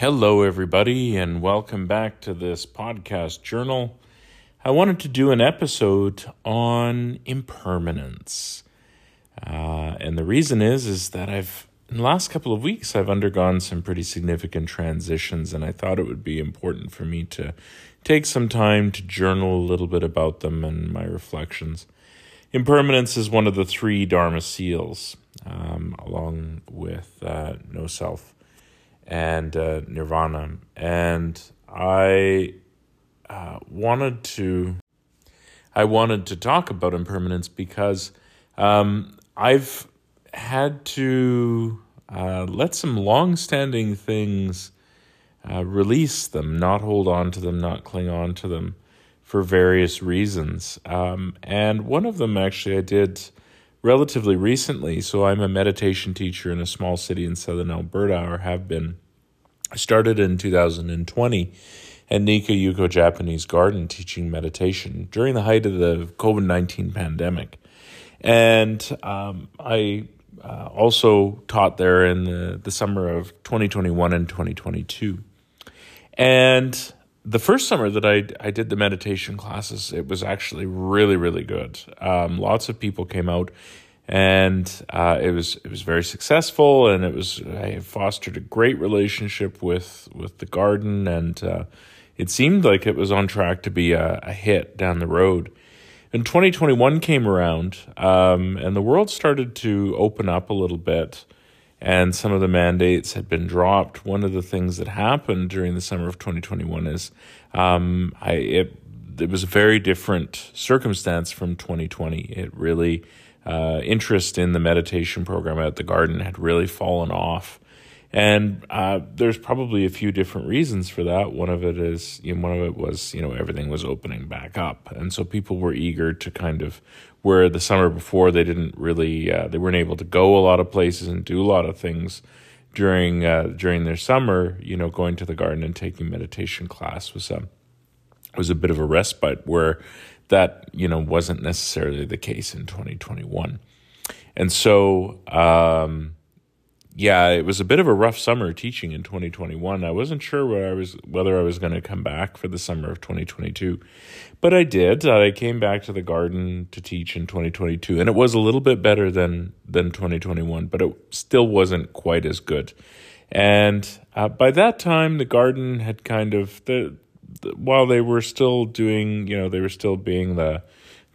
Hello, everybody, and welcome back to this podcast journal. I wanted to do an episode on impermanence, uh, and the reason is is that I've in the last couple of weeks I've undergone some pretty significant transitions, and I thought it would be important for me to take some time to journal a little bit about them and my reflections. Impermanence is one of the three Dharma seals, um, along with uh, no self and uh, Nirvana. And I uh, wanted to I wanted to talk about impermanence because um, I've had to uh, let some long-standing things uh, release them, not hold on to them, not cling on to them for various reasons. Um, and one of them actually I did relatively recently. So I'm a meditation teacher in a small city in southern Alberta, or have been. I started in 2020 at Nika Yuko Japanese Garden teaching meditation during the height of the COVID 19 pandemic. And um, I uh, also taught there in the, the summer of 2021 and 2022. And the first summer that I, I did the meditation classes, it was actually really, really good. Um, lots of people came out and uh, it was it was very successful, and it was I fostered a great relationship with with the garden, and uh, it seemed like it was on track to be a, a hit down the road. And 2021 came around, um, and the world started to open up a little bit, and some of the mandates had been dropped. One of the things that happened during the summer of 2021 is um, I it it was a very different circumstance from 2020. It really uh, interest in the meditation program at the garden had really fallen off. And uh, there's probably a few different reasons for that. One of it is, you know, one of it was, you know, everything was opening back up, and so people were eager to kind of, where the summer before they didn't really, uh, they weren't able to go a lot of places and do a lot of things during uh, during their summer. You know, going to the garden and taking meditation class was a was a bit of a respite where that you know wasn't necessarily the case in 2021 and so um, yeah it was a bit of a rough summer teaching in 2021 i wasn't sure whether i was whether i was going to come back for the summer of 2022 but i did i came back to the garden to teach in 2022 and it was a little bit better than than 2021 but it still wasn't quite as good and uh, by that time the garden had kind of the while they were still doing, you know, they were still being the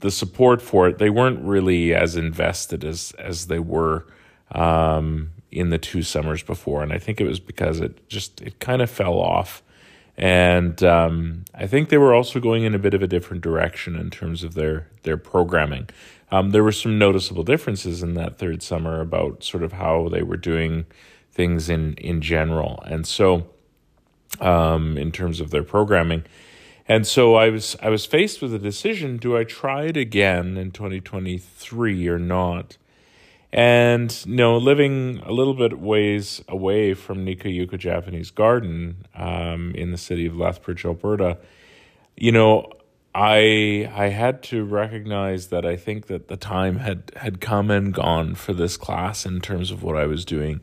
the support for it. They weren't really as invested as as they were um, in the two summers before, and I think it was because it just it kind of fell off. And um, I think they were also going in a bit of a different direction in terms of their their programming. Um, there were some noticeable differences in that third summer about sort of how they were doing things in in general, and so um, in terms of their programming. And so I was I was faced with a decision: do I try it again in 2023 or not? And you know, living a little bit ways away from Nika Yuko Japanese Garden um, in the city of Lethbridge, Alberta, you know, I I had to recognize that I think that the time had had come and gone for this class in terms of what I was doing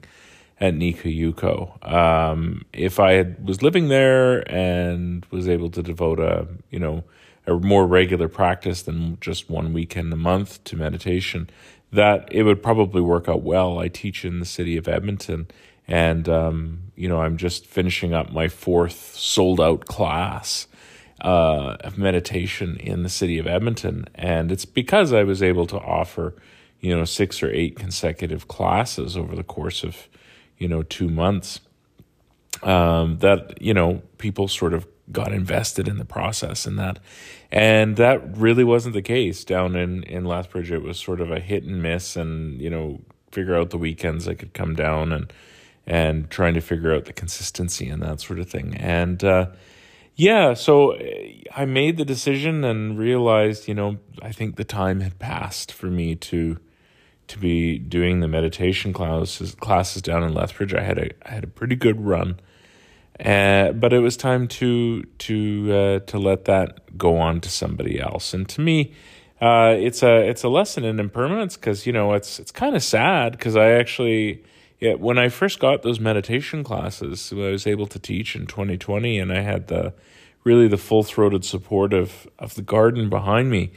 at Nika Yuko. Um, if I had, was living there and was able to devote a you know a more regular practice than just one weekend a month to meditation, that it would probably work out well. I teach in the city of Edmonton, and um, you know I'm just finishing up my fourth sold out class. Uh, of meditation in the city of Edmonton, and it's because I was able to offer, you know, six or eight consecutive classes over the course of you know, two months, um, that, you know, people sort of got invested in the process and that. And that really wasn't the case down in, in Lethbridge. It was sort of a hit and miss and, you know, figure out the weekends I could come down and, and trying to figure out the consistency and that sort of thing. And, uh, yeah, so I made the decision and realized, you know, I think the time had passed for me to to be doing the meditation classes classes down in Lethbridge. I had a I had a pretty good run, uh, but it was time to to uh, to let that go on to somebody else. And to me, uh, it's a it's a lesson in impermanence because you know it's it's kind of sad because I actually yeah, when I first got those meditation classes, I was able to teach in 2020, and I had the really the full throated support of of the garden behind me.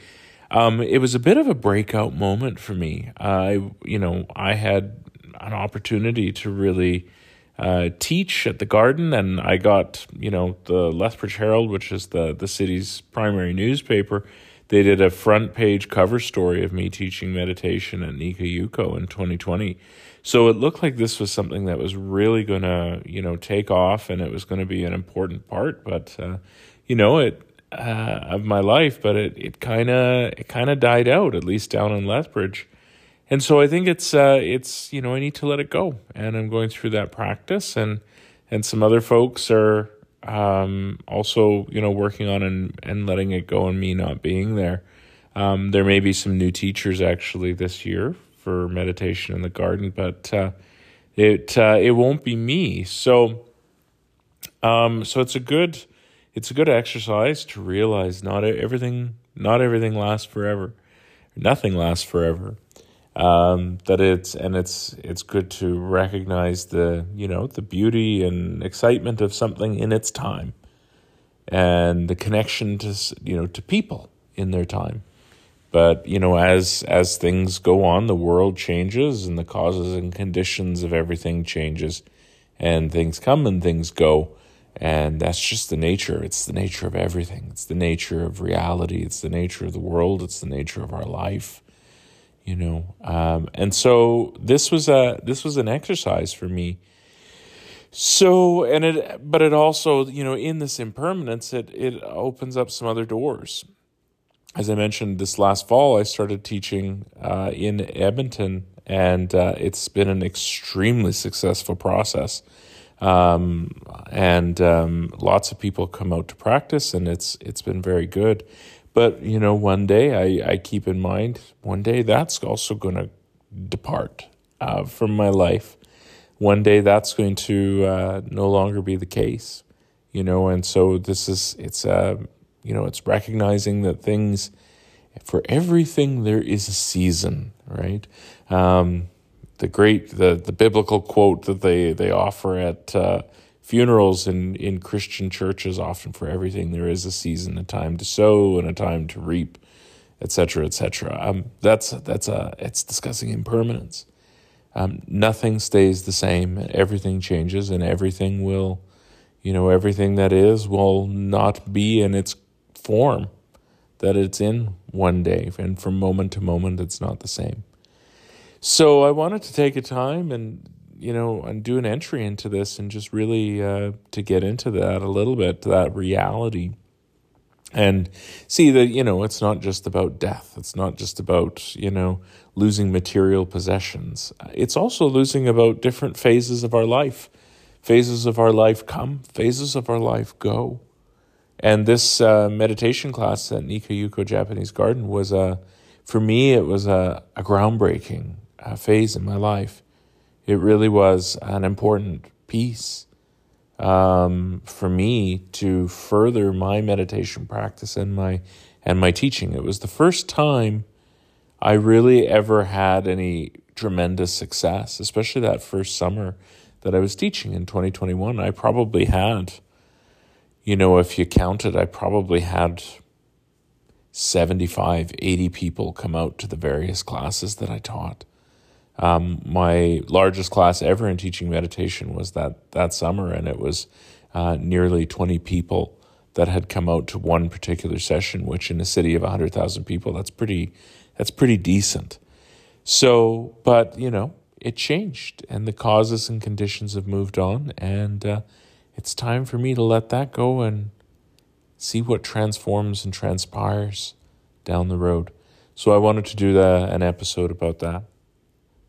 Um, it was a bit of a breakout moment for me. I, you know, I had an opportunity to really uh, teach at the garden, and I got, you know, the Lethbridge Herald, which is the the city's primary newspaper. They did a front page cover story of me teaching meditation at Nika Yuko in 2020 so it looked like this was something that was really going to, you know, take off and it was going to be an important part, but uh, you know, it uh, of my life, but it it kind of it kind of died out at least down in Lethbridge. And so I think it's uh, it's you know I need to let it go, and I'm going through that practice, and and some other folks are um, also you know working on and and letting it go, and me not being there. Um, there may be some new teachers actually this year for meditation in the garden, but uh, it uh, it won't be me. So um, so it's a good it's a good exercise to realize not everything not everything lasts forever, nothing lasts forever. Um, that it's and it's it's good to recognize the you know the beauty and excitement of something in its time, and the connection to you know to people in their time. But you know, as as things go on, the world changes, and the causes and conditions of everything changes, and things come and things go, and that's just the nature. It's the nature of everything. It's the nature of reality. It's the nature of the world. It's the nature of our life. You know, um, and so this was a this was an exercise for me. So and it, but it also you know in this impermanence, it it opens up some other doors as I mentioned this last fall, I started teaching uh, in Edmonton, and uh, it's been an extremely successful process. Um, and um, lots of people come out to practice, and it's it's been very good. But you know, one day I, I keep in mind, one day that's also going to depart uh, from my life. One day that's going to uh, no longer be the case, you know. And so this is it's a you know, it's recognizing that things, for everything, there is a season, right? Um, the great, the, the biblical quote that they, they offer at uh, funerals in, in Christian churches, often for everything, there is a season, a time to sow and a time to reap, etc., etc. Um, that's, that's a, it's discussing impermanence. Um, nothing stays the same. Everything changes, and everything will, you know, everything that is will not be in its form that it's in one day, and from moment to moment, it's not the same. So I wanted to take a time and you know and do an entry into this and just really uh, to get into that a little bit, that reality, and see that you know it's not just about death. It's not just about you know losing material possessions. It's also losing about different phases of our life. Phases of our life come, phases of our life go. And this uh, meditation class at Nika Yuko Japanese Garden was a, for me, it was a, a groundbreaking uh, phase in my life. It really was an important piece um, for me to further my meditation practice and my and my teaching. It was the first time I really ever had any tremendous success, especially that first summer that I was teaching in 2021. I probably had you know, if you counted, I probably had 75, 80 people come out to the various classes that I taught. Um, my largest class ever in teaching meditation was that, that summer, and it was uh, nearly 20 people that had come out to one particular session, which in a city of 100,000 people, that's pretty, that's pretty decent. So, but, you know, it changed, and the causes and conditions have moved on, and uh, it's time for me to let that go and see what transforms and transpires down the road. So I wanted to do the, an episode about that.